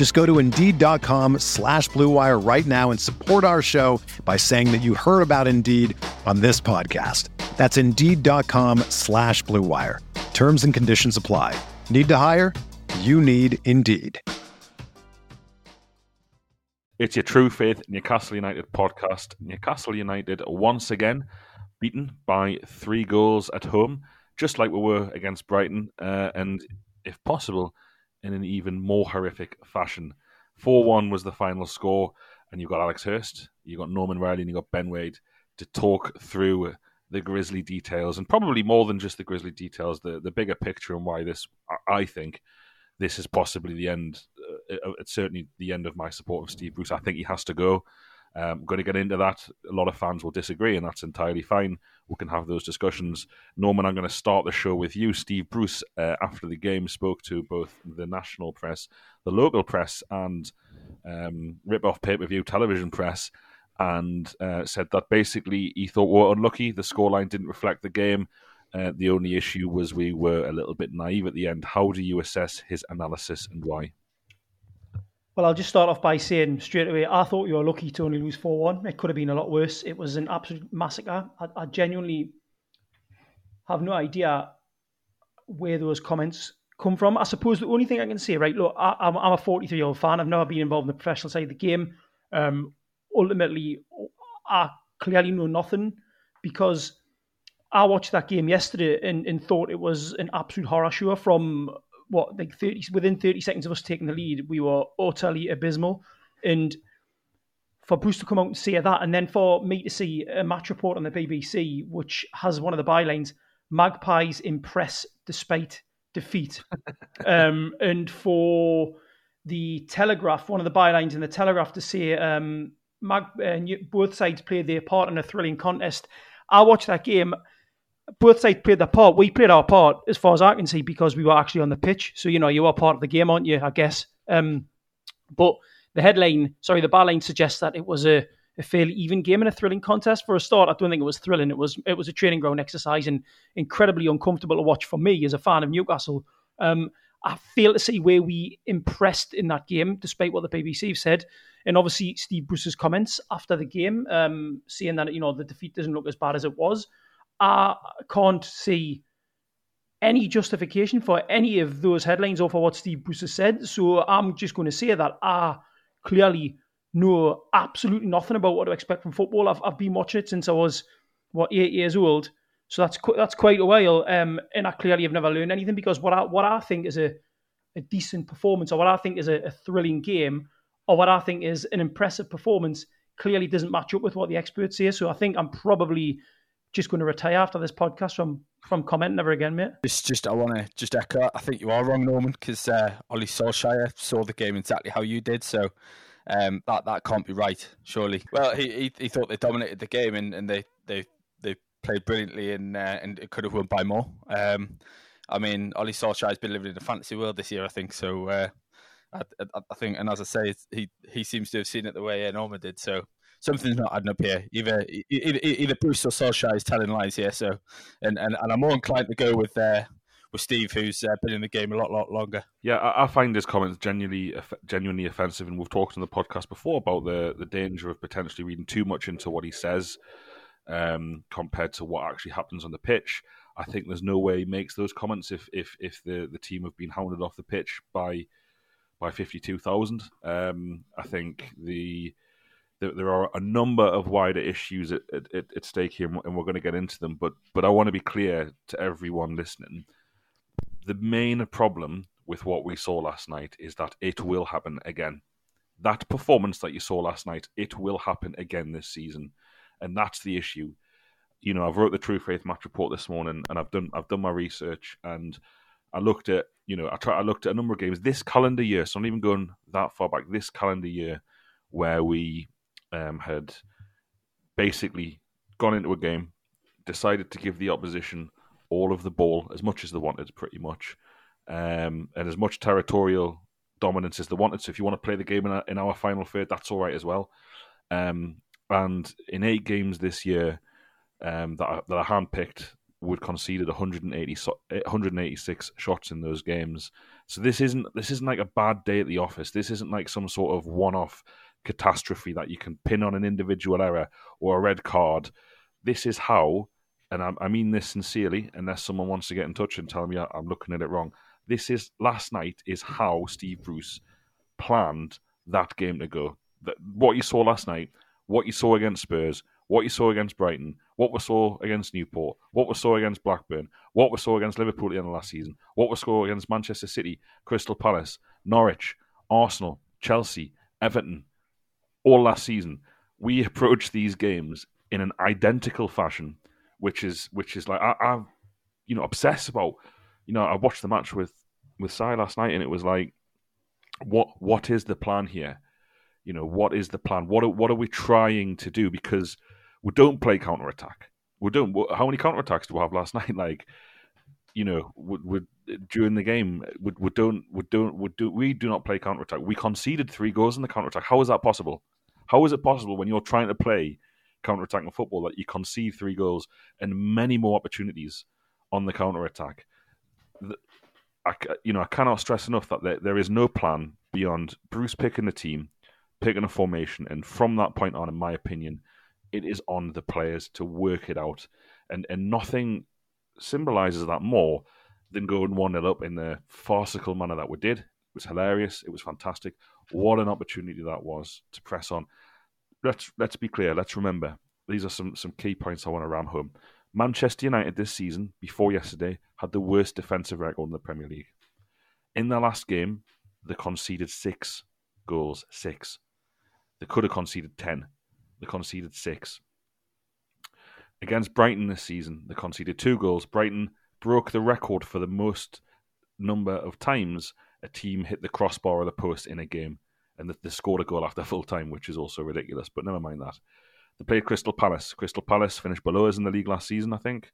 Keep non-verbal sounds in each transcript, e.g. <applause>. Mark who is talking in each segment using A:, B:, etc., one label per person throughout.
A: Just go to Indeed.com slash BlueWire right now and support our show by saying that you heard about Indeed on this podcast. That's Indeed.com slash BlueWire. Terms and conditions apply. Need to hire? You need Indeed.
B: It's your True Faith Newcastle United podcast. Newcastle United once again beaten by three goals at home, just like we were against Brighton, uh, and if possible, in an even more horrific fashion. 4 1 was the final score, and you've got Alex Hurst, you've got Norman Riley, and you've got Ben Wade to talk through the grisly details, and probably more than just the grisly details, the, the bigger picture and why this, I think, this is possibly the end. Uh, uh, it's certainly the end of my support of Steve Bruce. I think he has to go. Um, I'm going to get into that. A lot of fans will disagree, and that's entirely fine. We can have those discussions. Norman, I'm going to start the show with you. Steve Bruce, uh, after the game, spoke to both the national press, the local press, and um, rip off pay per view television press, and uh, said that basically he thought we were unlucky. The scoreline didn't reflect the game. Uh, the only issue was we were a little bit naive at the end. How do you assess his analysis and why?
C: Well, I'll just start off by saying straight away, I thought you were lucky to only lose 4 1. It could have been a lot worse. It was an absolute massacre. I, I genuinely have no idea where those comments come from. I suppose the only thing I can say, right, look, I, am a 43 year old fan. I've never been involved in the professional side of the game. Um, ultimately, I clearly know nothing because I watched that game yesterday and, and thought it was an absolute horror show from what like 30 within 30 seconds of us taking the lead we were utterly abysmal. And for Bruce to come out and say that and then for me to see a match report on the BBC which has one of the bylines magpies impress despite defeat. <laughs> Um, and for the telegraph one of the bylines in the telegraph to say um, Mag, uh, both sides played their part in a thrilling contest. I watched that game both sides played their part. We played our part, as far as I can see, because we were actually on the pitch. So you know, you are part of the game, aren't you? I guess. Um, but the headline, sorry, the byline suggests that it was a, a fairly even game and a thrilling contest. For a start, I don't think it was thrilling. It was it was a training ground exercise and incredibly uncomfortable to watch for me as a fan of Newcastle. Um, I fail to see where we impressed in that game, despite what the BBC have said. And obviously, Steve Bruce's comments after the game, um, saying that you know the defeat doesn't look as bad as it was. I can't see any justification for any of those headlines or for what Steve Bruce has said. So I'm just going to say that I clearly know absolutely nothing about what to expect from football. I've, I've been watching it since I was, what, eight years old. So that's that's quite a while. Um, and I clearly have never learned anything because what I, what I think is a, a decent performance or what I think is a, a thrilling game or what I think is an impressive performance clearly doesn't match up with what the experts say. So I think I'm probably just going to retire after this podcast from from comment never again, mate.
D: It's just I want to just echo. I think you are wrong, Norman, because uh, Ole Solskjaer saw the game exactly how you did. So um, that that can't be right, surely. Well, he he, he thought they dominated the game and, and they they they played brilliantly and uh, and it could have won by more. Um, I mean, Ole Solskjaer has been living in a fantasy world this year, I think. So uh, I, I, I, think, and as I say, he he seems to have seen it the way Norman did. So something's not adding up here. Either either, either Bruce or Solskjaer is telling lies here. So, and, and, and I'm more inclined to go with uh, with Steve, who's uh, been in the game a lot lot longer.
B: Yeah, I, I find his comments genuinely genuinely offensive, and we've talked on the podcast before about the the danger of potentially reading too much into what he says um, compared to what actually happens on the pitch. I think there's no way he makes those comments if if if the the team have been hounded off the pitch by by fifty two thousand. Um, I think the there, there are a number of wider issues at, at, at stake here, and we're going to get into them. But but I want to be clear to everyone listening: the main problem with what we saw last night is that it will happen again. That performance that you saw last night, it will happen again this season, and that's the issue. You know, I've wrote the True Faith match report this morning, and I've done I've done my research, and I looked at you know I try I looked at a number of games this calendar year, so I'm not even going that far back. This calendar year, where we um, had basically gone into a game, decided to give the opposition all of the ball as much as they wanted, pretty much, um, and as much territorial dominance as they wanted. So if you want to play the game in our, in our final third, that's all right as well. Um, and in eight games this year um, that I, that handpicked, would conceded 180 186 shots in those games. So this isn't this isn't like a bad day at the office. This isn't like some sort of one-off catastrophe that you can pin on an individual error or a red card. This is how, and I, I mean this sincerely, unless someone wants to get in touch and tell me I'm looking at it wrong. This is last night is how Steve Bruce planned that game to go. That what you saw last night, what you saw against Spurs, what you saw against Brighton, what we saw against Newport, what we saw against Blackburn, what we saw against Liverpool at the end of last season, what we saw against Manchester City, Crystal Palace, Norwich, Arsenal, Chelsea, Everton, all last season, we approach these games in an identical fashion, which is which is like I, I you know obsessed about. You know, I watched the match with with Sai last night, and it was like, what what is the plan here? You know, what is the plan? What are, what are we trying to do? Because we don't play counter attack. We don't. How many counter attacks do we have last <laughs> night? Like, you know, we, we, during the game, we, we don't, we don't, we do, we do not play counter attack. We conceded three goals in the counter attack. How is that possible? How is it possible when you're trying to play counter attacking football that you concede three goals and many more opportunities on the counter attack? I, you know, I cannot stress enough that there, there is no plan beyond Bruce picking the team, picking a formation, and from that point on, in my opinion, it is on the players to work it out, and and nothing symbolizes that more than going one 0 up in the farcical manner that we did. It was hilarious. It was fantastic. What an opportunity that was to press on. Let's let's be clear. Let's remember these are some some key points I want to ram home. Manchester United this season, before yesterday, had the worst defensive record in the Premier League. In their last game, they conceded six goals. Six. They could have conceded ten. They conceded six. Against Brighton this season, they conceded two goals. Brighton broke the record for the most number of times a team hit the crossbar or the post in a game, and they scored a goal after <laughs> full time, which is also ridiculous. But never mind that. They played Crystal Palace. Crystal Palace finished below us in the league last season, I think.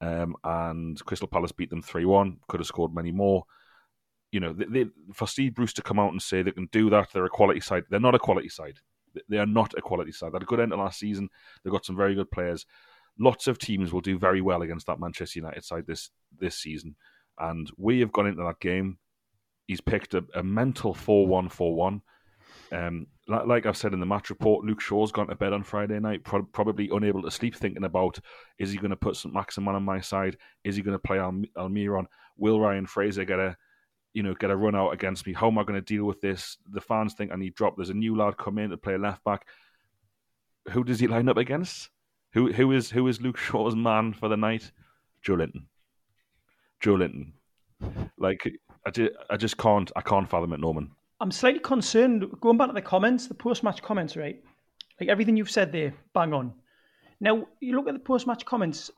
B: Um, and Crystal Palace beat them 3 1, could have scored many more. You know, they, they, for Steve Bruce to come out and say they can do that, they're a quality side. They're not a quality side. They are not a quality side. They had a good end of last season. They've got some very good players. Lots of teams will do very well against that Manchester United side this this season. And we have gone into that game. He's picked a, a mental 4 1 4 1. Um, like, like, I've said in the match report, Luke Shaw's gone to bed on Friday night, pro- probably unable to sleep, thinking about is he going to put St. Maximin on my side? Is he going to play Al- Almiron? Will Ryan Fraser get a you know, get a run out against me. How am I going to deal with this? The fans think I need drop. There's a new lad come in to play left back. Who does he line up against? Who who is who is Luke <laughs> Shaw's man for the night? Joelinton. Joe Linton. Like I just, I just can't I can't fathom it, Norman.
C: I'm slightly concerned going back to the comments, the post match comments, right? Like everything you've said there, bang on. Now you look at the post match comments.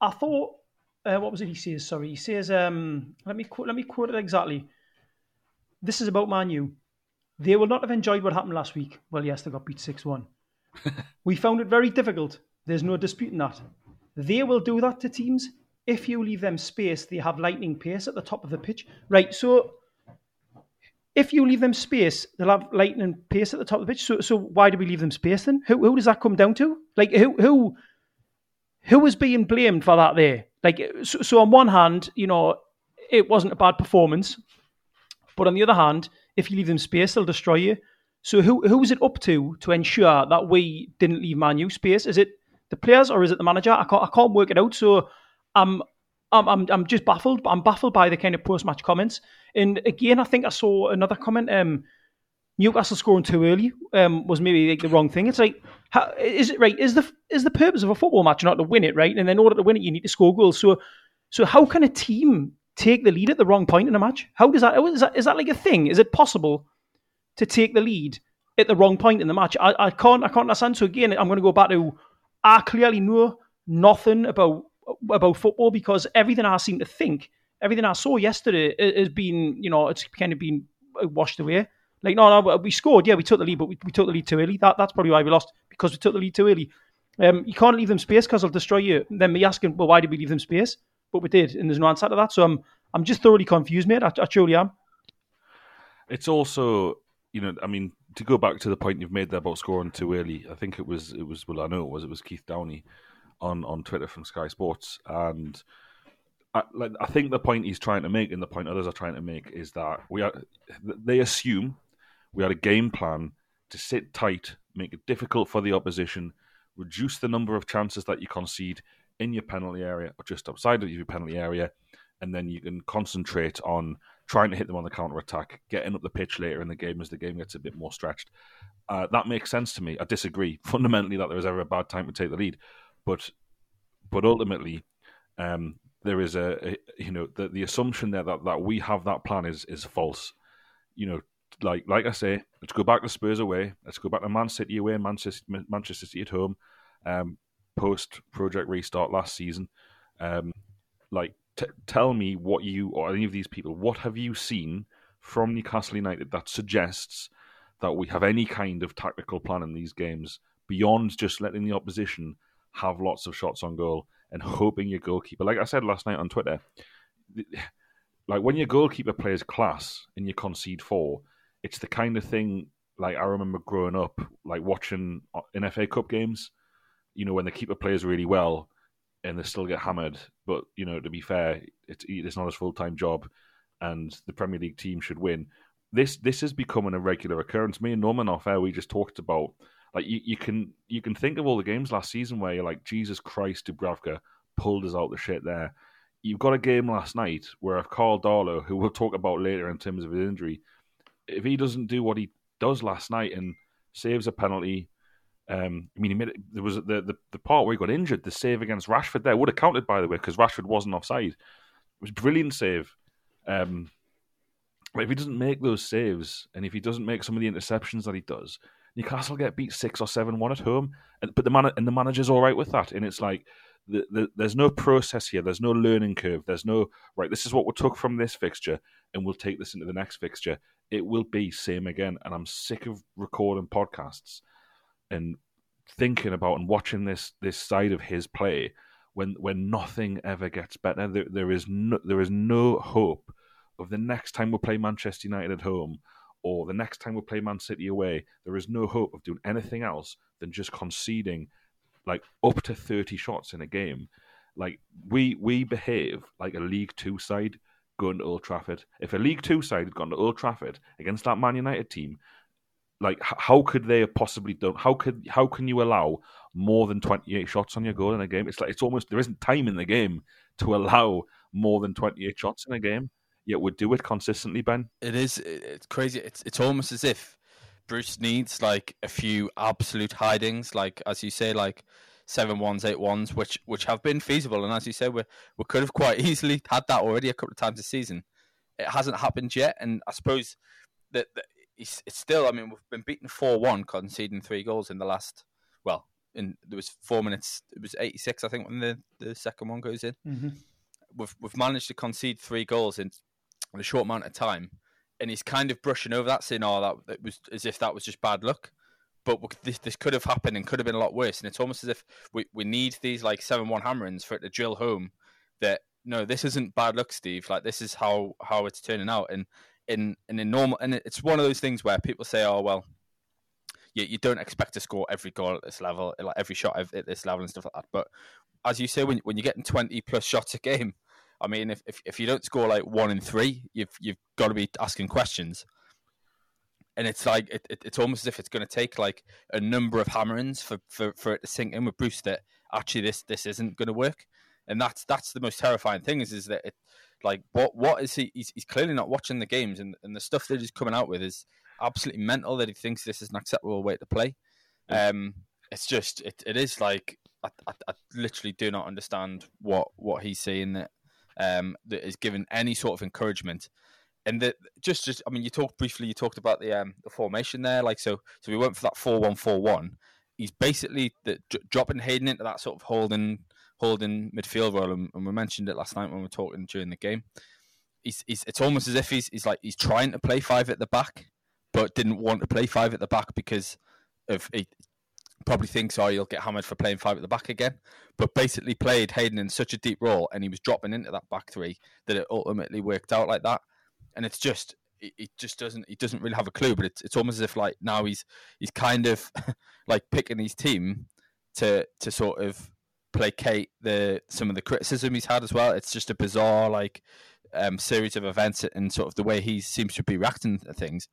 C: I thought uh, what was it he says? Sorry, he says, um, let me quote, let me quote it exactly. This is about Manu. They will not have enjoyed what happened last week. Well, yes, they got beat six one. We found it very difficult. There's no disputing that. They will do that to teams if you leave them space. They have lightning pace at the top of the pitch, right? So if you leave them space, they'll have lightning pace at the top of the pitch. So, so why do we leave them space then? Who, who does that come down to? Like who, who, who is being blamed for that? There, like, so, so on one hand, you know, it wasn't a bad performance, but on the other hand, if you leave them space, they'll destroy you. So who who is it up to to ensure that we didn't leave Manu space? Is it the players or is it the manager? I can't I can't work it out. So I'm I'm I'm, I'm just baffled. I'm baffled by the kind of post match comments. And again, I think I saw another comment. Um, Newcastle scoring too early um, was maybe like the wrong thing. It's like, how, is it right? Is the is the purpose of a football match not to win it, right? And in order to win it, you need to score goals. So, so how can a team take the lead at the wrong point in a match? How does that is that is that like a thing? Is it possible to take the lead at the wrong point in the match? I, I can't I can't understand. So again, I'm going to go back to I clearly know nothing about about football because everything I seem to think, everything I saw yesterday has been, you know, it's kind of been washed away. Like, no, no, we scored. Yeah, we took the lead, but we, we took the lead too early. That, that's probably why we lost because we took the lead too early. Um, you can't leave them space because they'll destroy you. Then me asking, well, why did we leave them space? But we did, and there's no answer to that. So I'm, I'm just thoroughly confused, mate. I, I truly am.
B: It's also, you know, I mean, to go back to the point you've made there about scoring too early. I think it was, it was, well, I know it was, it was Keith Downie on on Twitter from Sky Sports, and I, like, I think the point he's trying to make, and the point others are trying to make, is that we are. They assume we had a game plan to sit tight, make it difficult for the opposition, reduce the number of chances that you concede in your penalty area or just outside of your penalty area, and then you can concentrate on trying to hit them on the counter attack, getting up the pitch later in the game as the game gets a bit more stretched. Uh, that makes sense to me. I disagree <laughs> fundamentally that there was ever a bad time to take the lead, but but ultimately, um, there is a, a, you know the the assumption there that, that we have that plan is is false. You know, like like I say, let's go back to Spurs away. Let's go back to Man City away, Manchester Manchester City at home. Um, post Project Restart last season. Um, like, t- tell me what you or any of these people, what have you seen from Newcastle United that suggests that we have any kind of tactical plan in these games beyond just letting the opposition have lots of shots on goal and hoping your goalkeeper, like I said last night on Twitter, like when your goalkeeper plays class and you concede four, it's the kind of thing like I remember growing up, like watching uh, in FA Cup games, you know, when the keeper plays really well and they still get hammered. But you know, to be fair, it's it's not his full time job, and the Premier League team should win. This this is becoming a regular occurrence. Me and Norman off air, we just talked about like you, you can you can think of all the games last season where you're like, Jesus Christ, Dubravka pulled us out the shit there. You've got a game last night where if Karl Darlow, who we'll talk about later in terms of his injury, if he doesn't do what he does last night and saves a penalty, um, I mean, he made it, there was the, the the part where he got injured, the save against Rashford there would have counted by the way because Rashford wasn't offside. It was a brilliant save. Um, but if he doesn't make those saves and if he doesn't make some of the interceptions that he does, Newcastle get beat six or seven one at home, and, but the man and the manager's all right with that. And it's like the, the, there's no process here. There's no learning curve. There's no right. This is what we took from this fixture, and we'll take this into the next fixture. It will be same again. And I'm sick of recording podcasts and thinking about and watching this this side of his play when when nothing ever gets better. There, there is no there is no hope of the next time we play Manchester United at home or the next time we play Man City away, there is no hope of doing anything else than just conceding like up to 30 shots in a game. Like we we behave like a League Two side going to Old Trafford. If a League Two side had gone to Old Trafford against that Man United team, like how could they have possibly done? How could how can you allow more than 28 shots on your goal in a game? It's like it's almost there isn't time in the game to allow more than 28 shots in a game yet would do it consistently, Ben.
D: It is. It's crazy. It's it's almost as if Bruce needs like a few absolute hidings, like as you say, like seven ones, eight ones, which which have been feasible. And as you say, we we could have quite <laughs> easily had that already a couple of times this season. It hasn't happened yet, and I suppose that, that it's, it's still. I mean, we've been beaten four one, conceding three goals in the last. Well, in there was four minutes. It was eighty six, I think, when the, the second one goes in.
C: Mm-hmm.
D: We've we've managed to concede three goals in in a short amount of time, and he's kind of brushing over that, saying, "Oh, that it was as if that was just bad luck." But this this could have happened and could have been a lot worse. And it's almost as if we, we need these like seven one hammerings for it to drill home that no, this isn't bad luck, Steve. Like this is how how it's turning out. And in in a normal and it's one of those things where people say, "Oh well." You, you don't expect to score every goal at this level, like every shot at this level and stuff like that. But as you say, when when you're getting twenty plus shots a game, I mean, if, if, if you don't score like one in three, you've you've got to be asking questions. And it's like it, it, it's almost as if it's going to take like a number of hammerings for, for, for it to sink in with Bruce that actually this this isn't going to work. And that's that's the most terrifying thing is is that it like what what is he? He's, he's clearly not watching the games, and, and the stuff that he's coming out with is absolutely mental that he thinks this is an acceptable way to play. Um, it's just it, it is like I, I, I, literally do not understand what what he's saying that um, that is given any sort of encouragement. And that just just I mean you talked briefly you talked about the um, the formation there like so so we went for that four one four one. He's basically the, dropping Hayden into that sort of holding holding midfield role, and, and we mentioned it last night when we were talking during the game. He's, he's it's almost as if he's he's like he's trying to play five at the back, but didn't want to play five at the back because of he probably thinks, oh, you'll get hammered for playing five at the back again. But basically played Hayden in such a deep role and he was dropping into that back three that it ultimately worked out like that. And it's just he just doesn't he doesn't really have a clue, but it's it's almost as if like now he's he's kind of <laughs> like picking his team to to sort of placate the some of the criticism he's had as well. It's just a bizarre like um, series of events and sort of the way he seems to be reacting to things.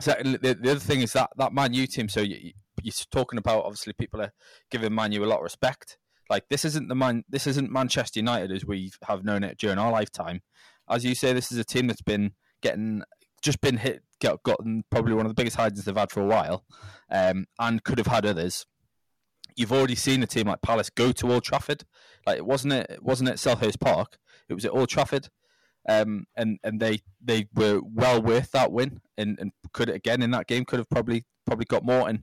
D: So the, the other thing is that that Man U team. So you, you're talking about obviously people are giving Man U a lot of respect. Like this isn't the man. This isn't Manchester United as we have known it during our lifetime. As you say, this is a team that's been getting just been hit, got, gotten probably one of the biggest hidings they've had for a while, um, and could have had others. You've already seen a team like Palace go to Old Trafford. Like it wasn't it, it wasn't at Selhurst Park. It was at Old Trafford um, and and they they were well worth that win, and, and could again in that game could have probably probably got more. And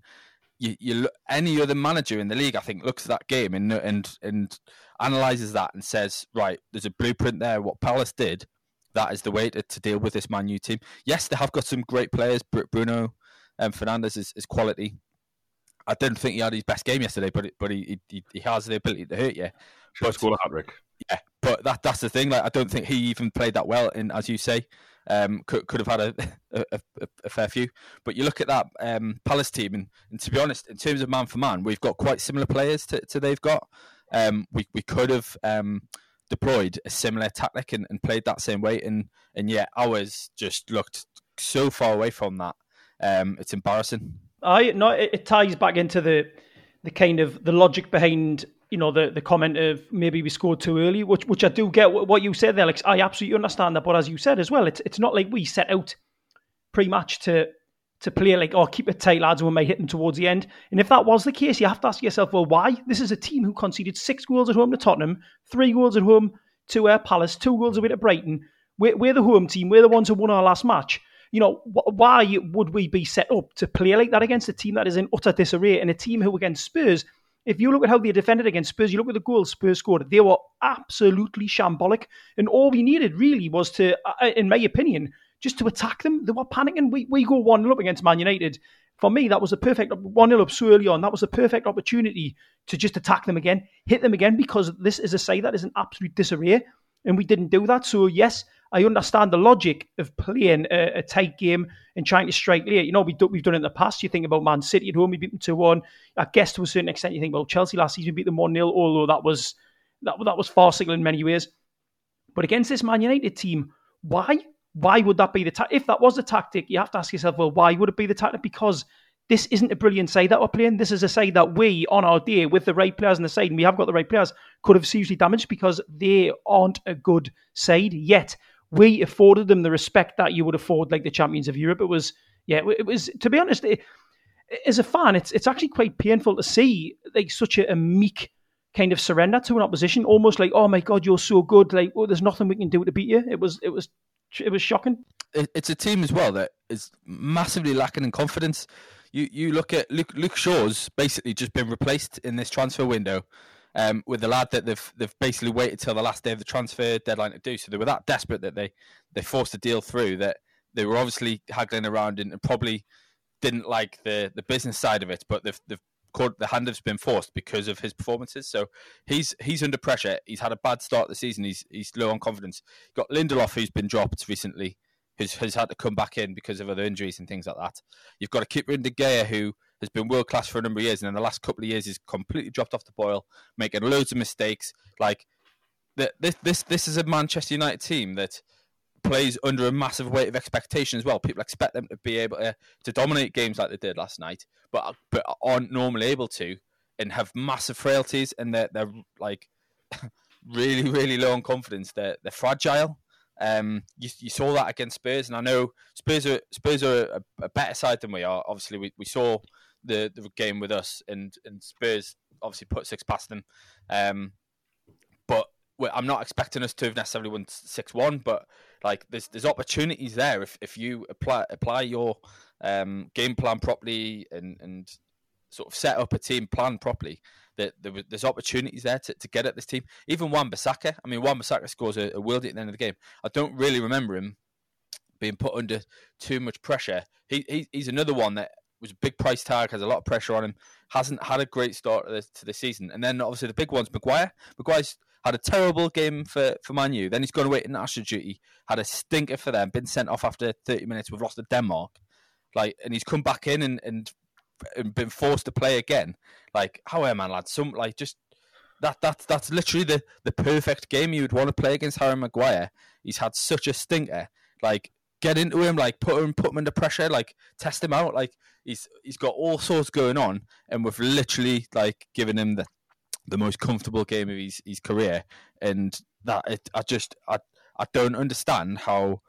D: you, you look, any other manager in the league, I think, looks at that game and and and analyzes that and says, right, there's a blueprint there. What Palace did, that is the way to, to deal with this Man U team. Yes, they have got some great players. Bruno um, Fernandes is, is quality. I didn't think he had his best game yesterday, but but he he, he has the ability to hurt you.
B: But score a hat trick.
D: Yeah, but that that's the thing. Like I don't think he even played that well. And as you say, um, could could have had <laughs> a, a, a, a fair few. But you look at that um, Palace team, and, and to be honest, in terms of man for man, we've got quite similar players to, to they've got. Um, we we could have um, deployed a similar tactic and, and played that same way, and and yet ours just looked so far away from that. Um, it's embarrassing.
C: I no, it, it ties back into the the kind of the logic behind you know the the comment of maybe we scored too early, which which I do get what you said there, Alex. I absolutely understand that, but as you said as well, it's it's not like we set out pre-match to to play like oh keep it tight, lads, we may hit them towards the end. And if that was the case, you have to ask yourself, well, why? This is a team who conceded six goals at home to Tottenham, three goals at home to uh, Palace, two goals away to Brighton. We're, we're the home team. We're the ones who won our last match. You know, wh- why would we be set up to play like that against a team that is in utter disarray and a team who against Spurs if you look at how they defended against Spurs, you look at the goals Spurs scored, they were absolutely shambolic. And all we needed really was to, uh, uh, in my opinion, just to attack them. They were panicking. We, we go 1 0 up against Man United. For me, that was a perfect 1 0 up so early on. That was a perfect opportunity to just attack them again, hit them again, because this is a side that is an absolute disarray. And we didn't do that. So, yes, I understand the logic of playing a, a tight game and trying to strike late. You know, we do, we've done it in the past. You think about Man City at home, we beat them 2 1. I guess to a certain extent, you think, well, Chelsea last season beat them 1 0, although that was, that, that was farcical in many ways. But against this Man United team, why? Why would that be the tactic? If that was the tactic, you have to ask yourself, well, why would it be the tactic? Because this isn't a brilliant side that we're playing. This is a side that we, on our day, with the right players on the side, and we have got the right players, could have seriously damaged because they aren't a good side yet we afforded them the respect that you would afford like the champions of Europe. It was, yeah, it was. To be honest, it, as a fan, it's it's actually quite painful to see like such a, a, meek kind of surrender to an opposition, almost like, oh my god, you're so good, like, oh, there's nothing we can do to beat you. It was, it was, it was shocking.
D: It's a team as well that is massively lacking in confidence. You you look at Luke, Luke Shaw's basically just been replaced in this transfer window um, with the lad that they've they've basically waited till the last day of the transfer deadline to do. So they were that desperate that they they forced a deal through that they were obviously haggling around and, probably didn't like the the business side of it, but they've they've caught the hand has been forced because of his performances. So he's he's under pressure. He's had a bad start the season. He's he's low on confidence. Got Lindelof who's been dropped recently, who's has had to come back in because of other injuries and things like that. You've got a keeper in De Gea who has been world class for a number of years, and in the last couple of years, he's completely dropped off the boil, making loads of mistakes. Like this, this, this is a Manchester United team that plays under a massive weight of expectation as well. People expect them to be able to, to dominate games like they did last night, but but aren't normally able to, and have massive frailties, and they're they're like <laughs> really really low on confidence. They're they're fragile. Um, you, you saw that against Spurs, and I know Spurs are Spurs are a, a better side than we are. Obviously, we, we saw the, the game with us, and, and Spurs obviously put six past them. Um, but I'm not expecting us to have necessarily won six one, but like there's there's opportunities there if, if you apply apply your um, game plan properly and and sort of set up a team plan properly. That there, there's opportunities there to, to get at this team. Even Wan Bissaka, I mean, Wan Bissaka scores a, a worldie at the end of the game. I don't really remember him being put under too much pressure. He, he he's another one that was a big price tag, has a lot of pressure on him, hasn't had a great start to the, to season. And then obviously the big one's Maguire. Maguire's had a terrible game for, for Manu. Then he's gone away to national duty, had a stinker for them, been sent off after 30 minutes. We've lost to Denmark. Like, and he's come back in and, and, and been forced to play again. Like, how am I, lad? Some like just that that's that's literally the, the perfect game you would want to play against Harry Maguire. He's had such a stinker. Like, get into him, like put him put him under pressure, like test him out. Like he's he's got all sorts going on, and we've literally like given him the the most comfortable game of his, his career, and that it, I just I I don't understand how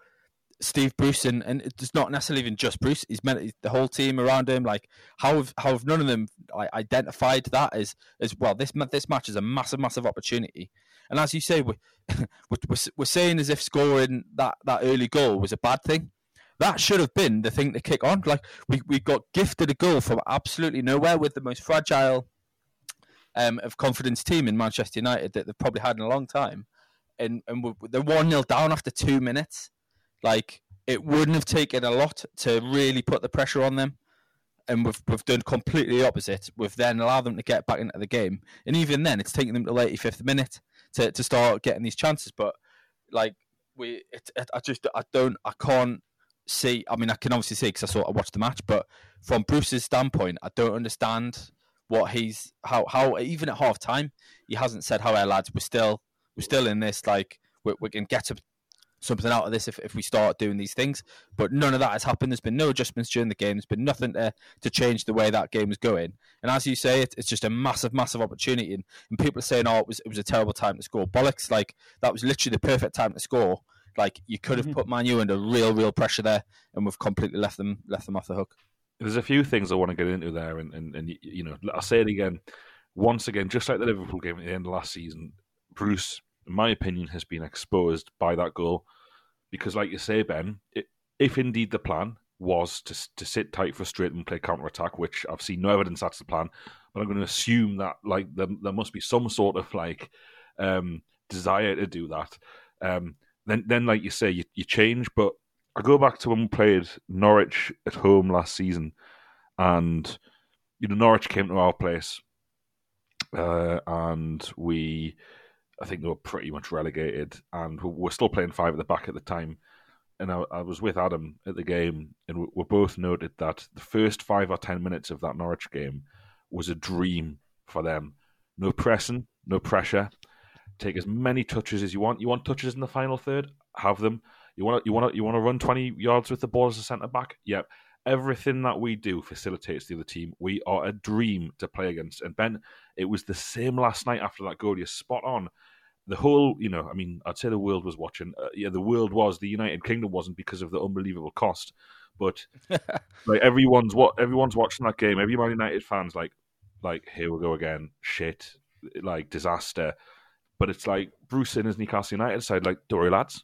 D: Steve Bruce and, and it's not necessarily even just Bruce. He's meant the whole team around him. Like how have, how have none of them identified that as as well? This this match is a massive massive opportunity, and as you say, we, <laughs> we're, we're saying as if scoring that that early goal was a bad thing. That should have been the thing to kick on. Like we, we got gifted a goal from absolutely nowhere with the most fragile um, of confidence team in Manchester United that they've probably had in a long time, and and they're one 0 down after two minutes. Like it wouldn't have taken a lot to really put the pressure on them, and we've we've done completely the opposite. We've then allowed them to get back into the game, and even then, it's taken them to the eighty fifth minute to to start getting these chances. But like we, it, it, I just I don't I can't see. I mean, I can obviously see because I saw I watched the match, but from Bruce's standpoint, I don't understand what he's how how even at half time he hasn't said how our lads we're still we're still in this like we, we can get something out of this if, if we start doing these things. But none of that has happened. There's been no adjustments during the game. There's been nothing to, to change the way that game is going. And as you say it, it's just a massive massive opportunity. And, and people are saying oh it was, it was a terrible time to score. Bollocks. Like that was literally the perfect time to score. Like you could have mm-hmm. put Manu under real real pressure there and we've completely left them left them off the hook.
B: There's a few things I want to get into there, and, and, and you know, I'll say it again. Once again, just like the Liverpool game at the end of last season, Bruce, in my opinion, has been exposed by that goal because, like you say, Ben, it, if indeed the plan was to to sit tight, frustrate, and play counter attack, which I've seen no evidence that's the plan, but I'm going to assume that like there, there must be some sort of like um, desire to do that. Um, then, then like you say, you, you change, but I go back to when we played Norwich at home last season, and you know Norwich came to our place, uh, and we, I think they were pretty much relegated, and we we're still playing five at the back at the time. And I, I was with Adam at the game, and we, we both noted that the first five or ten minutes of that Norwich game was a dream for them. No pressing, no pressure. Take as many touches as you want. You want touches in the final third? Have them you want to you want to you want to run twenty yards with the ball as a centre back? Yep. Everything that we do facilitates the other team. We are a dream to play against. And Ben, it was the same last night after that goal. You're spot on. The whole, you know, I mean, I'd say the world was watching. Uh, yeah, the world was. The United Kingdom wasn't because of the unbelievable cost. But <laughs> like everyone's what everyone's watching that game. Every Man United fans like, like here we go again. Shit, like disaster. But it's like Bruce and his Newcastle United side, like, don't worry, lads,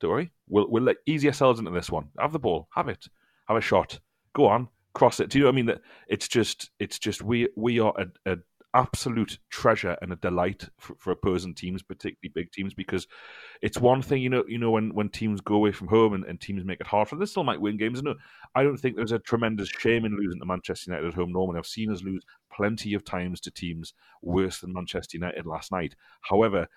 B: don't worry. We'll we'll let easy ourselves into this one. Have the ball. Have it. Have a shot. Go on. Cross it. Do you know what I mean? That it's just it's just we we are a, a absolute treasure and a delight for, for, opposing teams, particularly big teams, because it's one thing, you know, you know, when, when teams go away from home and, and teams make it hard for them, they still might win games. No, I don't think there's a tremendous shame in losing to Manchester United at home. Normally, I've seen us lose plenty of times to teams worse than Manchester United last night. However,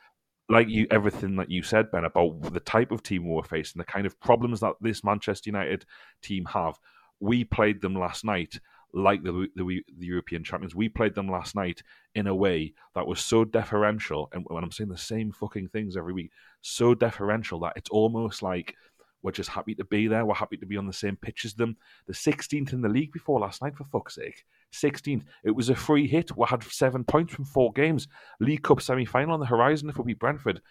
B: like you, everything that you said, Ben, about the type of team we're facing, the kind of problems that this Manchester United team have. We played them last night like the, the, the European champions. We played them last night in a way that was so deferential, and when I'm saying the same fucking things every week, so deferential that it's almost like we're just happy to be there. We're happy to be on the same pitch as them. The 16th in the league before last night, for fuck's sake. 16th. It was a free hit. We had seven points from four games. League Cup semi final on the horizon if we beat Brentford.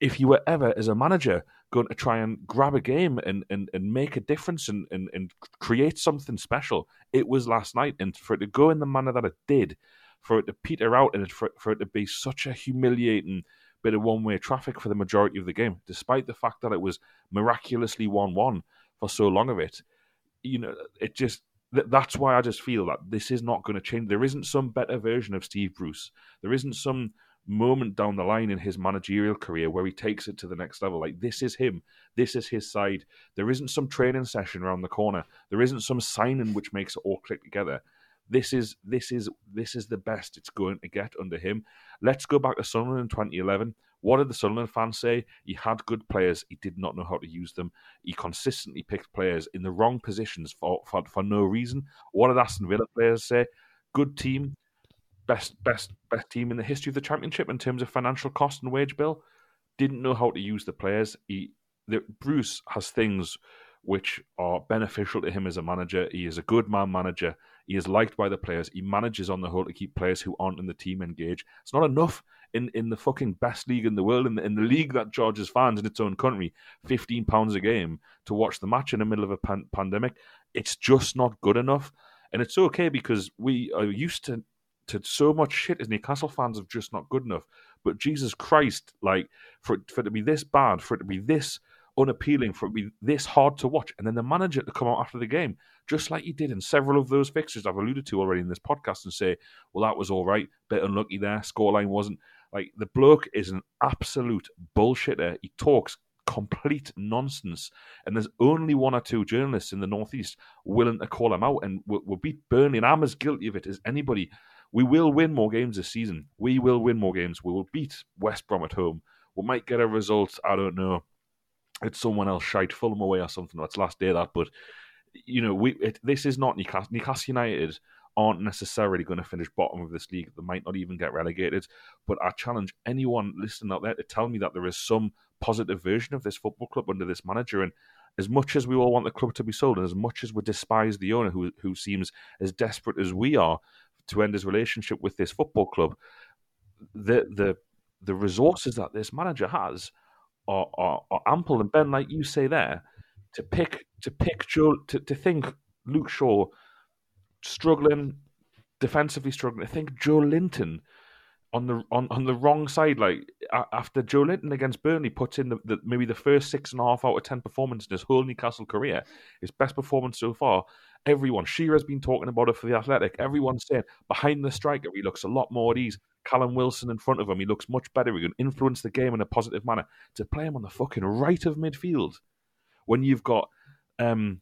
B: if you were ever, as a manager, going to try and grab a game and, and, and make a difference and, and, and create something special, it was last night. And for it to go in the manner that it did, for it to peter out and for, for it to be such a humiliating bit of one way traffic for the majority of the game, despite the fact that it was miraculously 1 1 for so long of it, you know, it just that's why I just feel that this is not going to change. There isn't some better version of Steve Bruce. There isn't some moment down the line in his managerial career where he takes it to the next level. Like this is him. This is his side. There isn't some training session around the corner. There isn't some signing which makes it all click together. This is this is this is the best it's going to get under him. Let's go back to Sunderland in 2011. What did the Sunderland fans say? He had good players. He did not know how to use them. He consistently picked players in the wrong positions for, for, for no reason. What did Aston Villa players say? Good team, best best best team in the history of the championship in terms of financial cost and wage bill. Didn't know how to use the players. He the, Bruce has things which are beneficial to him as a manager. He is a good man manager. He is liked by the players. He manages on the whole to keep players who aren't in the team engaged. It's not enough in, in the fucking best league in the world, in the, in the league that charges fans in its own country fifteen pounds a game to watch the match in the middle of a pan- pandemic. It's just not good enough, and it's okay because we are used to to so much shit as Newcastle fans of just not good enough. But Jesus Christ, like for it, for it to be this bad, for it to be this unappealing, for it to be this hard to watch, and then the manager to come out after the game just like he did in several of those fixtures I've alluded to already in this podcast, and say, well, that was all right, bit unlucky there, scoreline wasn't. Like, the bloke is an absolute bullshitter. He talks complete nonsense. And there's only one or two journalists in the Northeast willing to call him out, and we'll, we'll beat Burnley, and I'm as guilty of it as anybody. We will win more games this season. We will win more games. We will beat West Brom at home. We might get a result, I don't know. It's someone else shite Fulham away or something. That's last day of that, but you know, we it, this is not Newcastle. Newcastle United aren't necessarily going to finish bottom of this league. They might not even get relegated. But I challenge anyone listening out there to tell me that there is some positive version of this football club under this manager. And as much as we all want the club to be sold, and as much as we despise the owner, who who seems as desperate as we are to end his relationship with this football club, the the the resources that this manager has are, are, are ample. And Ben, like you say there, to pick to pick Joe to, to think Luke Shaw struggling defensively struggling. I think Joelinton on the on, on the wrong side. Like after Joelinton against Burnley puts in the, the, maybe the first six and a half out of ten performance in his whole Newcastle career, his best performance so far. Everyone, Shearer's been talking about it for the Athletic. Everyone's saying behind the striker, he looks a lot more at ease. Callum Wilson in front of him, he looks much better. He can influence the game in a positive manner. To play him on the fucking right of midfield when you've got um,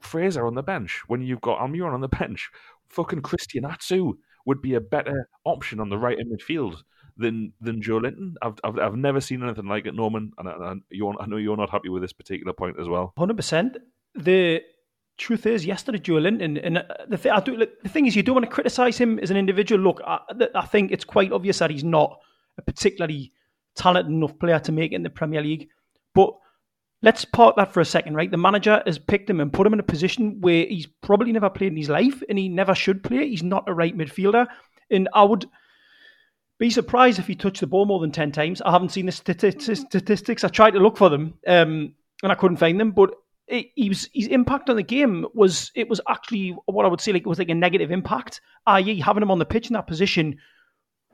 B: Fraser on the bench, when you've got Almiron on the bench, fucking Christian Atsu would be a better option on the right in midfield than than Joelinton. I've, I've I've never seen anything like it, Norman, and, you I know you're not happy with this particular point as well.
C: Hundred percent. The truth is, yesterday Joelinton, and the thing I do, the thing is, you don't want to criticise him as an individual. Look, I, I think it's quite obvious that he's not a particularly talented enough player to make it in the Premier League, but Let's park that for a second, right? The manager has picked him and put him in a position where he's probably never played in his life and he never should play. He's not a right midfielder. And I would be surprised if he touched the ball more than 10 times. I haven't seen the statistics. I tried to look for them um, and I couldn't find them. But he was, his impact on the game was, it was actually what I would say like it was like a negative impact, i.e., having him on the pitch in that position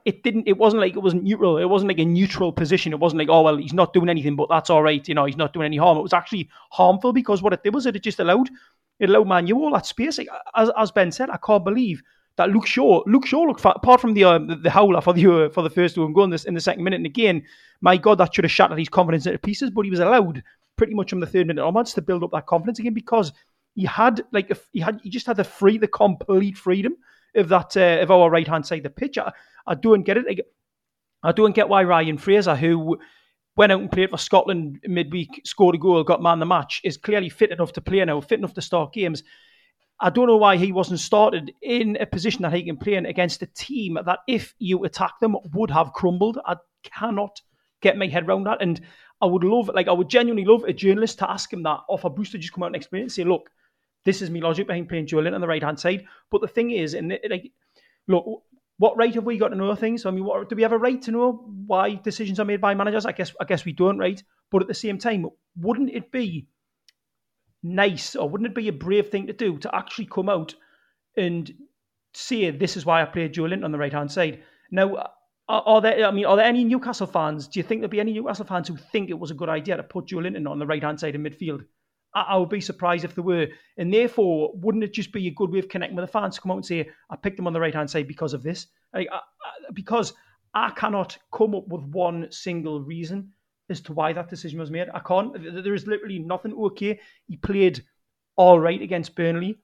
C: it didn't it wasn't like it was neutral it wasn't like a neutral position it wasn't like oh well he's not doing anything but that's all right you know he's not doing any harm it was actually harmful because what it did was it just allowed it allowed Man U all that space like, as, as ben said i can't believe that Luke Shaw, Luke Shaw looked apart from the, uh, the, the howler for the uh, for the first two and goal in, this, in the second minute. And again, my God, that should have shattered his confidence into pieces. But he was allowed pretty much from the third minute onwards to build up that confidence again because he had like he had he just had the free the complete freedom of that uh, of our right hand side the pitch. I, I don't get it. I don't get why Ryan Fraser, who went out and played for Scotland midweek, scored a goal, got man the match, is clearly fit enough to play now, fit enough to start games. I don't know why he wasn't started in a position that he can play in against a team that, if you attack them, would have crumbled. I cannot get my head around that. And I would love, like, I would genuinely love a journalist to ask him that, or Bruce to just come out and explain it and say, look, this is me logic behind playing Joelinton on the right hand side. But the thing is, and like, look, what right have we got to know things? I mean, what, do we have a right to know why decisions are made by managers? I guess I guess we don't, right? But at the same time, wouldn't it be nice or wouldn't it be a brave thing to do to actually come out and say this is why I played Joelinton on the right hand side? Now, are, there? I mean, are there any Newcastle fans? Do you think there'll be any Newcastle fans who think it was a good idea to put Joelinton on the right hand side of midfield? I, I, would be surprised if there were, and therefore, wouldn't it just be a good way of connecting with the fans to come out and say, "I picked them on the right hand side because of this"? Like, I, because I cannot come up with one single reason as to why that decision was made. I can't. There is literally nothing okay. He played all right against Burnley,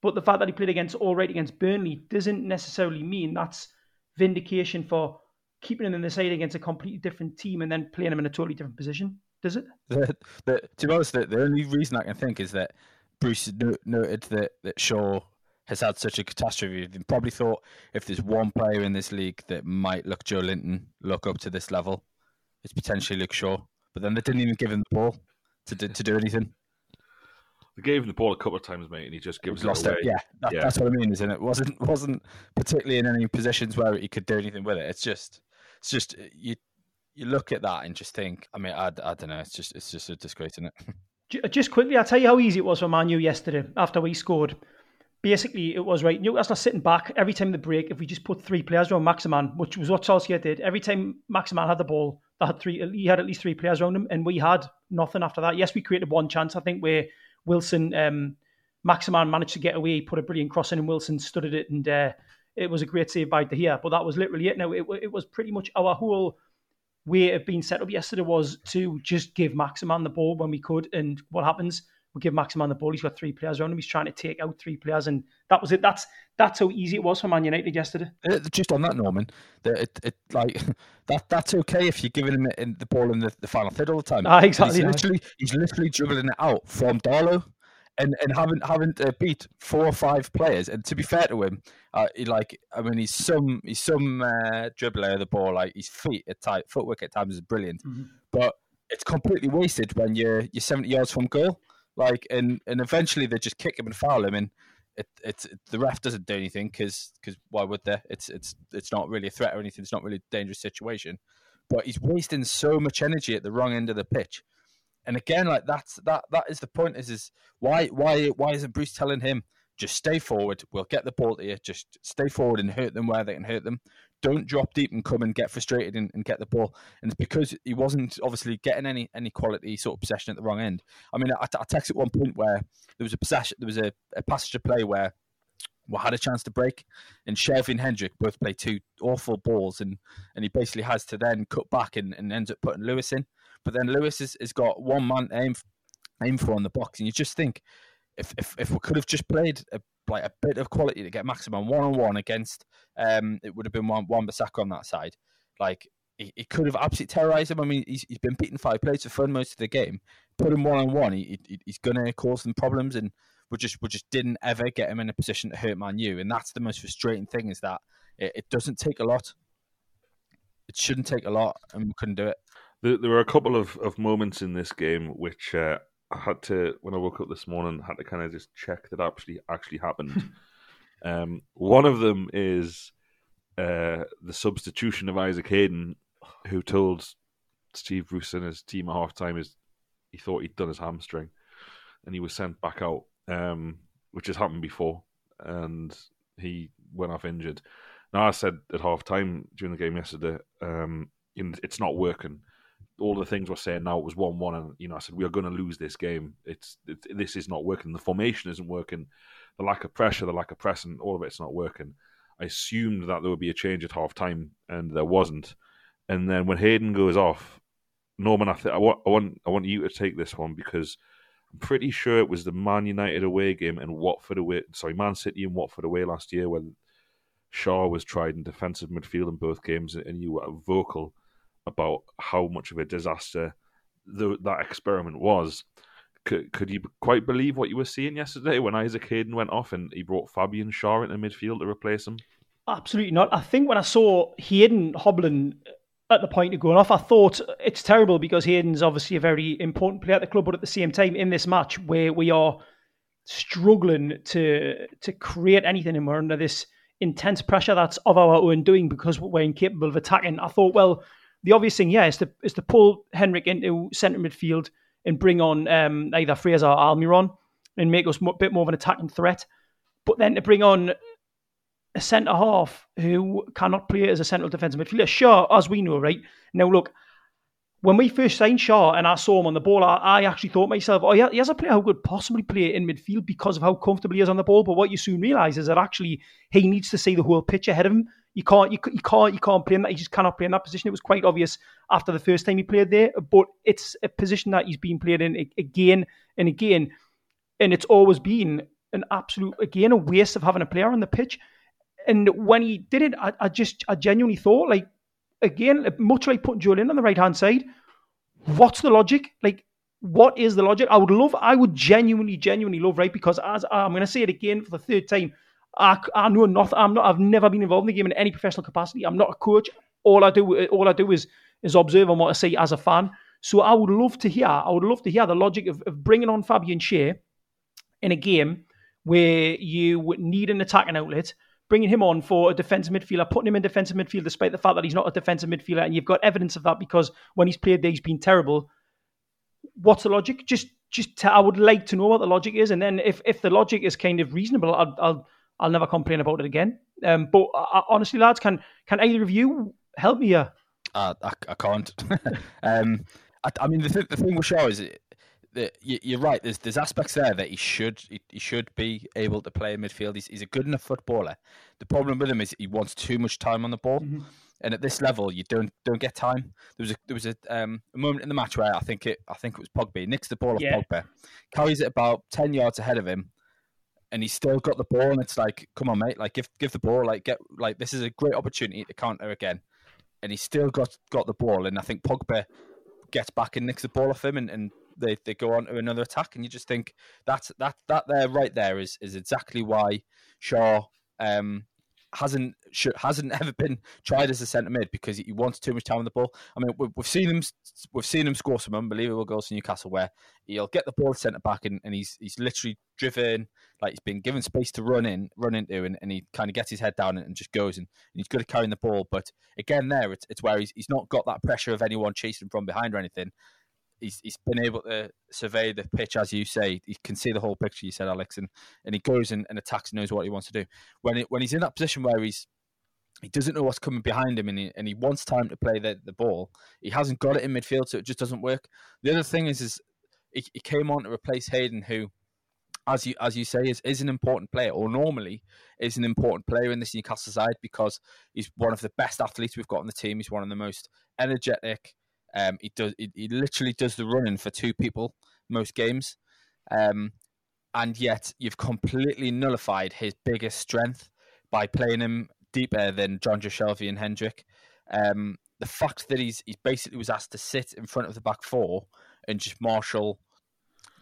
C: but the fact that he played against all right against Burnley doesn't necessarily mean that's vindication for keeping him in the side against a completely different team and then playing him in a totally different position, does it? <laughs>
D: The, the, to be honest, the, the only reason I can think is that Bruce noted that, that Shaw has had such a catastrophe. He probably thought if there's one player in this league that might look Joelinton look up to this level, it's potentially Luke Shaw. But then they didn't even give him the ball to to do anything.
B: They gave him the ball a couple of times, mate, and he just gives
D: it lost
B: away.
D: it. Yeah, that, yeah, that's what I mean, isn't it? wasn't wasn't particularly in any positions where he could do anything with it. It's just, it's just you you look at that and just think. I mean, I, I don't know. It's just it's just a disgrace, isn't
C: it? <laughs> Just quickly, I'll tell you how easy it was for Man U yesterday after we scored. Basically, it was right. Newcastle sitting back every time the break. If we just put three players around Maximin, which was what Solskjaer did, every time Maximin had the ball, they had three. He had at least three players around him, and we had nothing after that. Yes, we created one chance. I think where Wilson, um, Maximin managed to get away, put a brilliant cross in, and Wilson studded it, and uh, it was a great save by De Gea. But that was literally it. Now, it, it was pretty much our whole way of being set up yesterday was to just give Maximin the ball when we could. And what happens? We give Maximin the ball. He's got three players around him. He's trying to take out three players, and that was it. That's that's how easy it was for Man United yesterday.
D: Uh, just on that, Norman, it, it like <laughs> that that's okay if you're giving him the ball in the, the final third all the time.
C: Ah, exactly.
D: He's literally he's literally dribbling it out from Darlow and and having having to beat four or five players. And to be fair to him, uh, he like I mean he's some he's some uh, dribbler of the ball. Like his feet at tight footwork at times is brilliant, mm-hmm. but it's completely wasted when you're you're seventy yards from goal. Like and and eventually they just kick him and foul him and. It, it's it, the ref doesn't do anything because because why would they? It's it's it's not really a threat or anything. It's not really a dangerous situation, but he's wasting so much energy at the wrong end of the pitch and again, like that's that that is the point. Is is why why why isn't Bruce telling him just stay forward? We'll get the ball to you. Just stay forward and hurt them where they can hurt them. Don't drop deep and come and get frustrated and, and get the ball. And it's because he wasn't obviously getting any any quality sort of possession at the wrong end. I mean, I, I texted at one point where there was a possession, there was a, a passage of play where we had a chance to break, and Shelvey and Hendrick both play two awful balls, and, and he basically has to then cut back and, and ends up putting Lewis in. But then Lewis has, has got one man aim aim for on the box, and you just think if if, if we could have just played a, like a bit of quality to get Maximin one on one against, um, it would have been one Wan-Bissaka on that side. Like he, he could have absolutely terrorized him. I mean, he's, he's been beaten five plays for fun most of the game. Put him one on one, he, he he's going to cause them problems, and we just we just didn't ever get him in a position to hurt Man U. And that's the most frustrating thing is that it, it doesn't take a lot. It shouldn't take a lot, and we couldn't do it.
B: There, there were a couple of, of moments in this game which uh, I had to, when I woke up this morning, had to kind of just check that actually actually happened. <laughs> um, one of them is uh, the substitution of Isaac Hayden, who told Steve Bruce and his team at halftime is he thought he'd done his hamstring, and he was sent back out, um, which has happened before, and he went off injured. Now I said at halftime during the game yesterday, um, it's not working all the things we're saying now it was one one, and you know I said we are going to lose this game. It's, it's this is not working. The formation isn't working. The lack of pressure, the lack of pressing, all of it's not working. I assumed that there would be a change at half time, and there wasn't. And then when Hayden goes off, Norman, I, th- I, want, I want I want you to take this one because I'm pretty sure it was the Man United away game and Watford away. Sorry, Man City and Watford away last year when Schär was tried in defensive midfield in both games, and you were vocal about how much of a disaster the, that experiment was. Could, could you quite believe what you were seeing yesterday when Isaac Hayden went off and he brought Fabian Schär into midfield to replace him?
C: Absolutely not. I think when I saw Hayden hobbling at the point of going off, I thought it's terrible because Hayden's obviously a very important player at the club, but at the same time, in this match where we are struggling to to create anything and we're under this intense pressure that's of our own doing because we're incapable of attacking. I thought, well, the obvious thing, yeah, is to is to pull Hendrick into centre midfield and bring on um, either Fraser or Almiron and make us a bit more of an attacking threat. But then to bring on a centre half who cannot play as a central defensive midfielder, sure, as we know, right now, look. When we first signed Schär and I saw him on the ball, I, I actually thought myself, oh, he has a player who could possibly play in midfield because of how comfortable he is on the ball. But what you soon realise is that actually he needs to see the whole pitch ahead of him you can't, you, you can't, you can't play in that. He just cannot play in that position. It was quite obvious after the first time he played there, but it's a position that he's been played in again and again, and it's always been an absolute again a waste of having a player on the pitch. And when he did it, I, I just, I genuinely thought, like, again, much like putting Lynn on the right hand side, what's the logic? Like, what is the logic? I would love, I would genuinely, genuinely love, right? Because as I'm going to say it again for the third time, I, I know nothing. I'm not. I've never been involved in the game in any professional capacity. I'm not a coach. All I do, uh, all I do is is observe and what I see as a fan. So I would love to hear. I would love to hear the logic of, of bringing on Fabian Schär in a game where you need an attacking outlet, bringing him on for a defensive midfielder, putting him in defensive midfield despite the fact that he's not a defensive midfielder, and you've got evidence of that because when he's played there, he's been terrible. What's the logic? Just, just I would like to know what the logic is, and then if if the logic is kind of reasonable, I'll, I'll I'll never complain about it again. Um, but uh, honestly, lads, can can either of you help me here?
D: Uh, I, I can't. <laughs> um, I, I, mean, the, th- the thing with Schär is that you, are right. There's there's aspects there that he should he, he, should be able to play in midfield. He's, he's a good enough footballer. The problem with him is he wants too much time on the ball. Mm-hmm. And at this level, you don't don't get time. There was a there was a, um, a moment in the match where I think it I think it was Pogba he nicks the ball off yeah. Pogba, carries it about ten yards ahead of him, and he's still got the ball, and it's like, come on, mate, like give give the ball, like get like this is a great opportunity to counter again, and he's still got got the ball, and I think Pogba gets back and nicks the ball off him, and, and they, they go on to another attack, and you just think that that that there right there is is exactly why Schär um, hasn't hasn't <laughs> ever been tried as a centre mid because he wants too much time on the ball. I mean, we've seen him we've seen him score some unbelievable goals in Newcastle where he'll get the ball centre back and, and he's he's literally driven like he's been given space to run in run into and, and he kind of gets his head down and just goes and, and he's good at carrying the ball. But again, there it's, it's where he's he's not got that pressure of anyone chasing from behind or anything he's he's been able to survey the pitch as you say. He can see the whole picture. You said Alex, and, and he goes and, and attacks and knows what he wants to do. When it, when he's in that position where he's he doesn't know what's coming behind him and he, and he wants time to play the, the ball. He hasn't got it in midfield, so it just doesn't work. The other thing is, is he, he came on to replace Hayden, who, as you as you say, is, is an important player, or normally is an important player in this Newcastle side because he's one of the best athletes we've got on the team. He's one of the most energetic, um, he does. He, he, literally does the running for two people most games, um, and yet you've completely nullified his biggest strength by playing him deeper than Jonjo Shelvey and Hendrick. Um, the fact that he's he's basically was asked to sit in front of the back four and just marshal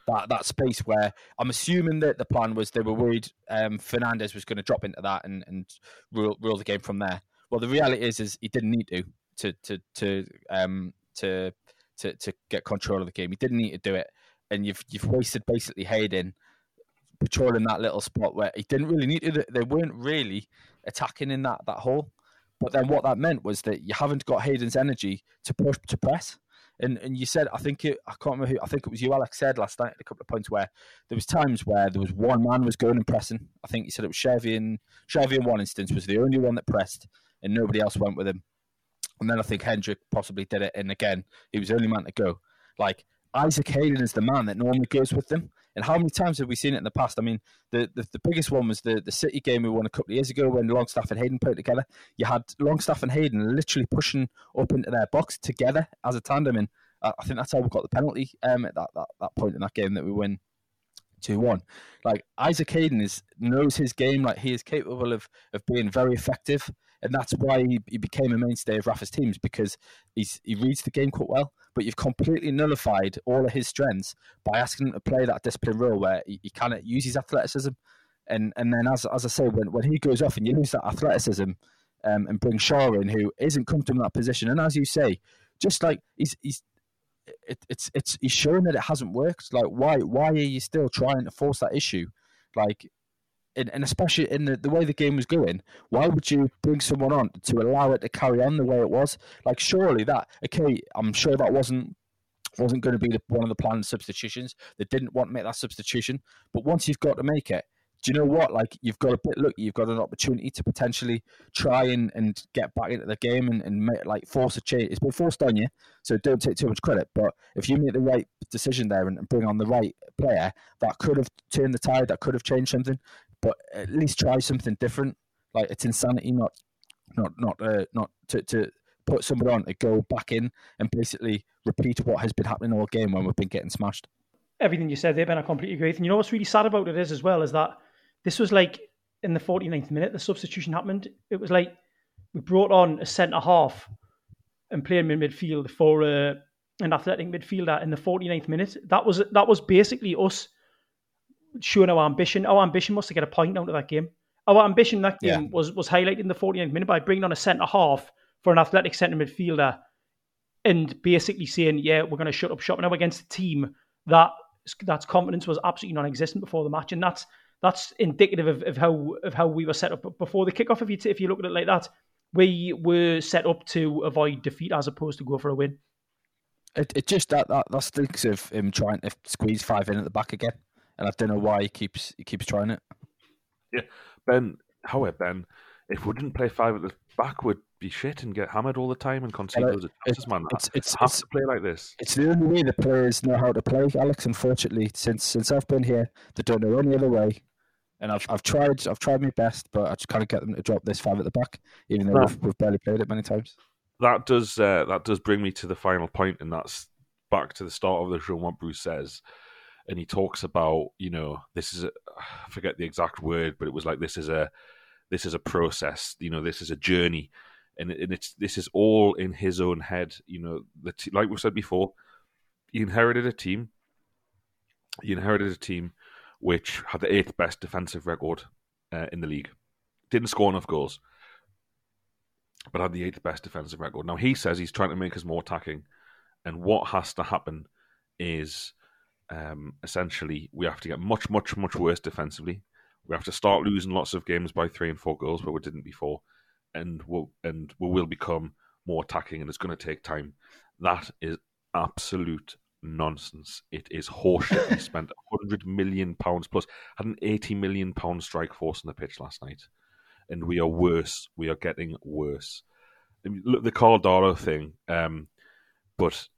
D: that that space where I'm assuming that the plan was they were worried um, Fernandes was going to drop into that and and rule rule the game from there. Well, the reality is is he didn't need to to to to um, to to to get control of the game. He didn't need to do it, and you've you've wasted basically Hayden patrolling that little spot where he didn't really need to. They weren't really attacking in that that hole. But then what that meant was that you haven't got Hayden's energy to push to press. And and you said I think it I can't remember who I think it was you Alex said last night a couple of points where there was times where there was one man was going and pressing. I think you said it was Shelvey and Shelvey in one instance was the only one that pressed and nobody else went with him. And then I think Hendrick possibly did it. And again, he was the only man to go. Like Isaac Hayden is the man that normally goes with them. And how many times have we seen it in the past? I mean, the, the, the, biggest one was the, the City game we won a couple of years ago when Longstaff and Hayden put together. You had Longstaff and Hayden literally pushing up into their box together as a tandem. And I, I think that's how we got the penalty um, at that, that, that point in that game that we win two one. Like Isaac Hayden is knows his game. Like he is capable of of being very effective and that's why he, he became a mainstay of Rafa's teams because he's he reads the game quite well. But you've completely nullified all of his strengths by asking him to play that discipline role where he, he cannot use his athleticism. And and then as as I say, when when he goes off and you lose that athleticism, um, and bring Schär in, who isn't comfortable in that position, and as you say, just like he's he's it, it's it's he's showing that it hasn't worked. Like why why are you still trying to force that issue? Like and, and especially in the, the way the game was going, why would you bring someone on to allow it to carry on the way it was? Like, surely that okay, I'm sure that wasn't wasn't going to be the, one of the planned substitutions. They didn't want to make that substitution, but once you've got to make it, do you know what? Like you've got a bit look, you've got an opportunity to potentially try and, and get back into the game and, and make, like force a change. It's been forced on you, so don't take too much credit. But if you make the right decision there and, and bring on the right player, that could have turned the tide. That could have changed something. But at least try something different. Like it's insanity, not not not uh, not to, to put someone on to go back in and basically repeat what has been happening all game when we've been getting smashed.
C: Everything you said there, Ben, I completely agree. And you know what's really sad about it is as well is that this was like in the 49th minute, the substitution happened. It was like we brought on a centre half and playing in midfield for uh, an athletic midfielder in the 49th minute. That was that was basically us showing our ambition. Our ambition was to get a point out of that game. Our ambition that game yeah. was was highlighted in the 49th minute by bringing on a centre half for an athletic centre midfielder and basically saying, yeah, we're going to shut up shop now against a team that that's confidence was absolutely non-existent before the match, and that's that's indicative of, of how of how we were set up before the kickoff. If you if you look at it like that, we were set up to avoid defeat as opposed to go for a win.
D: It, it just that, that that stinks of him trying to squeeze five in at the back again, and I don't know why he keeps he keeps trying it.
B: Yeah, Ben. However, Ben, if we didn't play five at the back, we'd be shit and get hammered all the time and concede those chances, man. It's, it's, have it's, to play like this.
D: It's the only way the players know how to play, Alex. Unfortunately, since since I've been here, they don't know any other way and I've I've tried I've tried my best, but I just can't get them to drop this five at the back, even though we've, we've, barely played it many times.
B: That does uh, that does bring me to the final point, and that's back to the start of the show. What Bruce says, and he talks about you know this is a, I forget the exact word, but it was like this is a this is a process, you know, this is a journey, and, and it's this is all in his own head. You know, the t- like we said before, he inherited a team. He inherited a team which had the eighth best defensive record uh, in the league. Didn't score enough goals, but had the eighth best defensive record. Now he says he's trying to make us more attacking, and what has to happen is um, essentially we have to get much, much, much worse defensively. We have to start losing lots of games by three and four goals where we didn't before, and we'll and we will become more attacking, and it's going to take time. That is absolute nonsense. It is horseshit. we <laughs> spent hundred million pounds plus, had an eighty million pound strike force on the pitch last night, and we are worse. We are getting worse. I mean, look, the Karl Darlow thing, um, but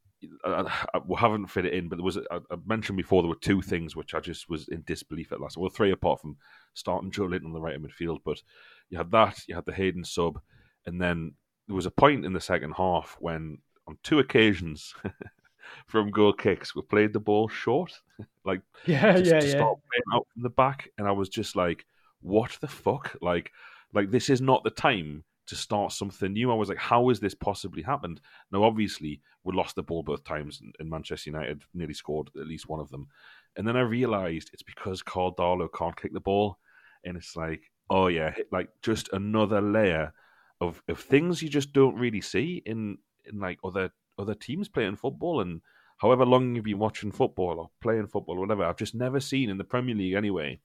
B: I, I, we haven't fit it in. But there was I, I, mentioned before there were two things which I just was in disbelief at last. Well, three apart from starting Joelinton on the right of midfield, but you had that, you had the Hayden sub, and then there was a point in the second half when on two occasions <laughs> from goal kicks. We played the ball short, <laughs> like <laughs>
C: yeah, yeah, to yeah. Start
B: playing out from the back, and I was just like, "What the fuck?" Like, like this is not the time to start something new. I was like, "How has this possibly happened?" Now, obviously, we lost the ball both times, and Manchester United nearly scored at least one of them. And then I realised it's because Karl Darlow can't kick the ball, and it's like, oh yeah, like just another layer of of things you just don't really see in in like other other teams playing football and however long you've been watching football or playing football or whatever, I've just never seen in the Premier League anyway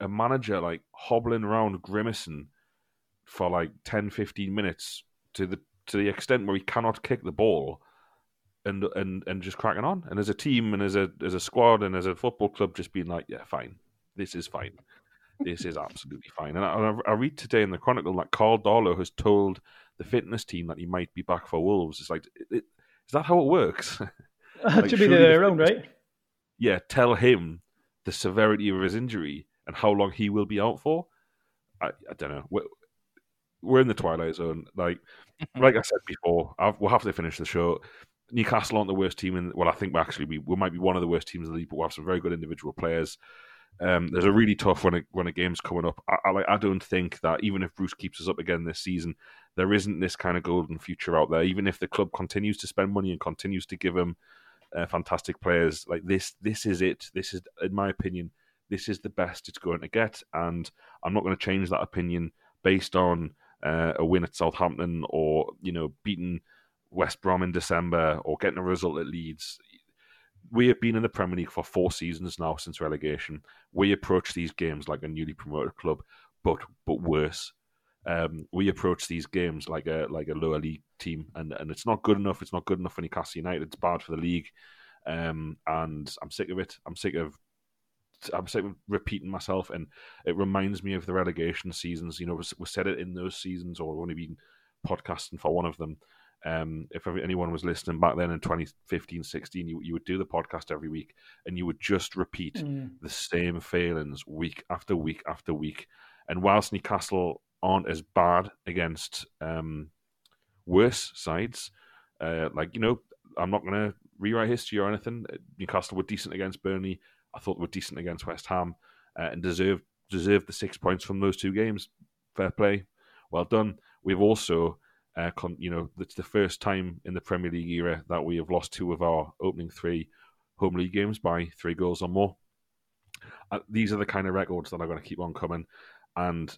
B: a manager like hobbling around grimacing for like 10, 15 minutes to the to the extent where he cannot kick the ball and and and just cracking on. And as a team and as a as a squad and as a football club, just being like, yeah, fine, this is fine. This is absolutely fine. And I, I read today in the Chronicle that Karl Darlow has told the fitness team that he might be back for Wolves. It's like, it, is that how it works? <laughs> <laughs>
C: like, to be their own, right?
B: Yeah, tell him the severity of his injury and how long he will be out for. I, I don't know. We're, in the twilight zone. Like, <laughs> like I said before, I've, we'll have to finish the show. Newcastle aren't the worst team in. Well, I think actually we, we might be one of the worst teams in the league, but we have some very good individual players. Um, there's a really tough when a, when a game's coming up. I, I, like. I don't think that even if Bruce keeps us up again this season, there isn't this kind of golden future out there. Even if the club continues to spend money and continues to give them uh, fantastic players, like this, this is it. This is, in my opinion, this is the best it's going to get, and I'm not going to change that opinion based on uh, a win at Southampton or you know beating West Brom in December or getting a result at Leeds we have been in the Premier League for four seasons now since relegation. We approach these games like a newly promoted club, but but worse. Um, we approach these games like a like a lower league team, and, and it's not good enough. It's not good enough for Newcastle United. It's bad for the league, um, and I'm sick of it. I'm sick of I'm sick of repeating myself, and it reminds me of the relegation seasons. You know, we, we said it in those seasons, or we've only been podcasting for one of them. Um, if anyone was listening back then in 2015, 16, you, you would do the podcast every week and you would just repeat mm. the same failings week after week after week. And whilst Newcastle aren't as bad against um, worse sides. Uh, like you know, I'm not going to rewrite history or anything. Newcastle were decent against Burnley. I thought they were decent against West Ham uh, and deserved deserved the six points from those two games. Fair play, well done. We've also, uh, con- you know, it's the first time in the Premier League era that we have lost two of our opening three home league games by three goals or more. Uh, these are the kind of records that are going to keep on coming, and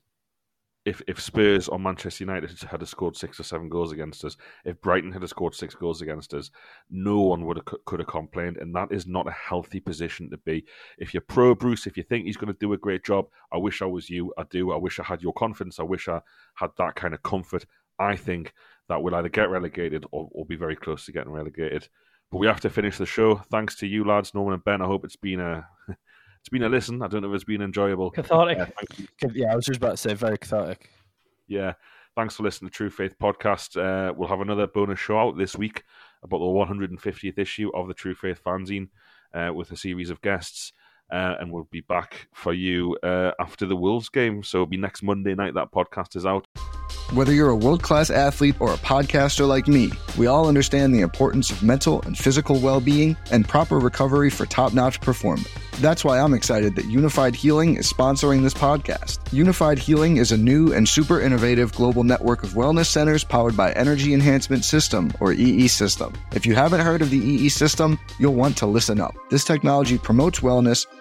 B: if if Spurs or Manchester United had scored six or seven goals against us, if Brighton had scored six goals against us, no one would have could have complained, and that is not a healthy position to be. If you're pro Bruce, if you think he's going to do a great job, I wish I was you. I do. I wish I had your confidence. I wish I had that kind of comfort. I think that we'll either get relegated or, or be very close to getting relegated. But we have to finish the show. Thanks to you lads, Norman and Ben. I hope it's been a it's been a listen. I don't know if it's been enjoyable.
C: Cathartic.
D: Uh, yeah, I was just about to say very cathartic.
B: Yeah. Thanks for listening to True Faith podcast. Uh, we'll have another bonus show out this week about the 150th issue of the True Faith fanzine uh, with a series of guests. Uh, and we'll be back for you uh, after the Wolves game. So it'll be next Monday night that podcast is out.
E: Whether you're a world class athlete or a podcaster like me, we all understand the importance of mental and physical well being and proper recovery for top notch performance. That's why I'm excited that Unifyd Healing is sponsoring this podcast. Unifyd Healing is a new and super innovative global network of wellness centers powered by Energy Enhancement System, or EE System. If you haven't heard of the EE System, you'll want to listen up. This technology promotes wellness,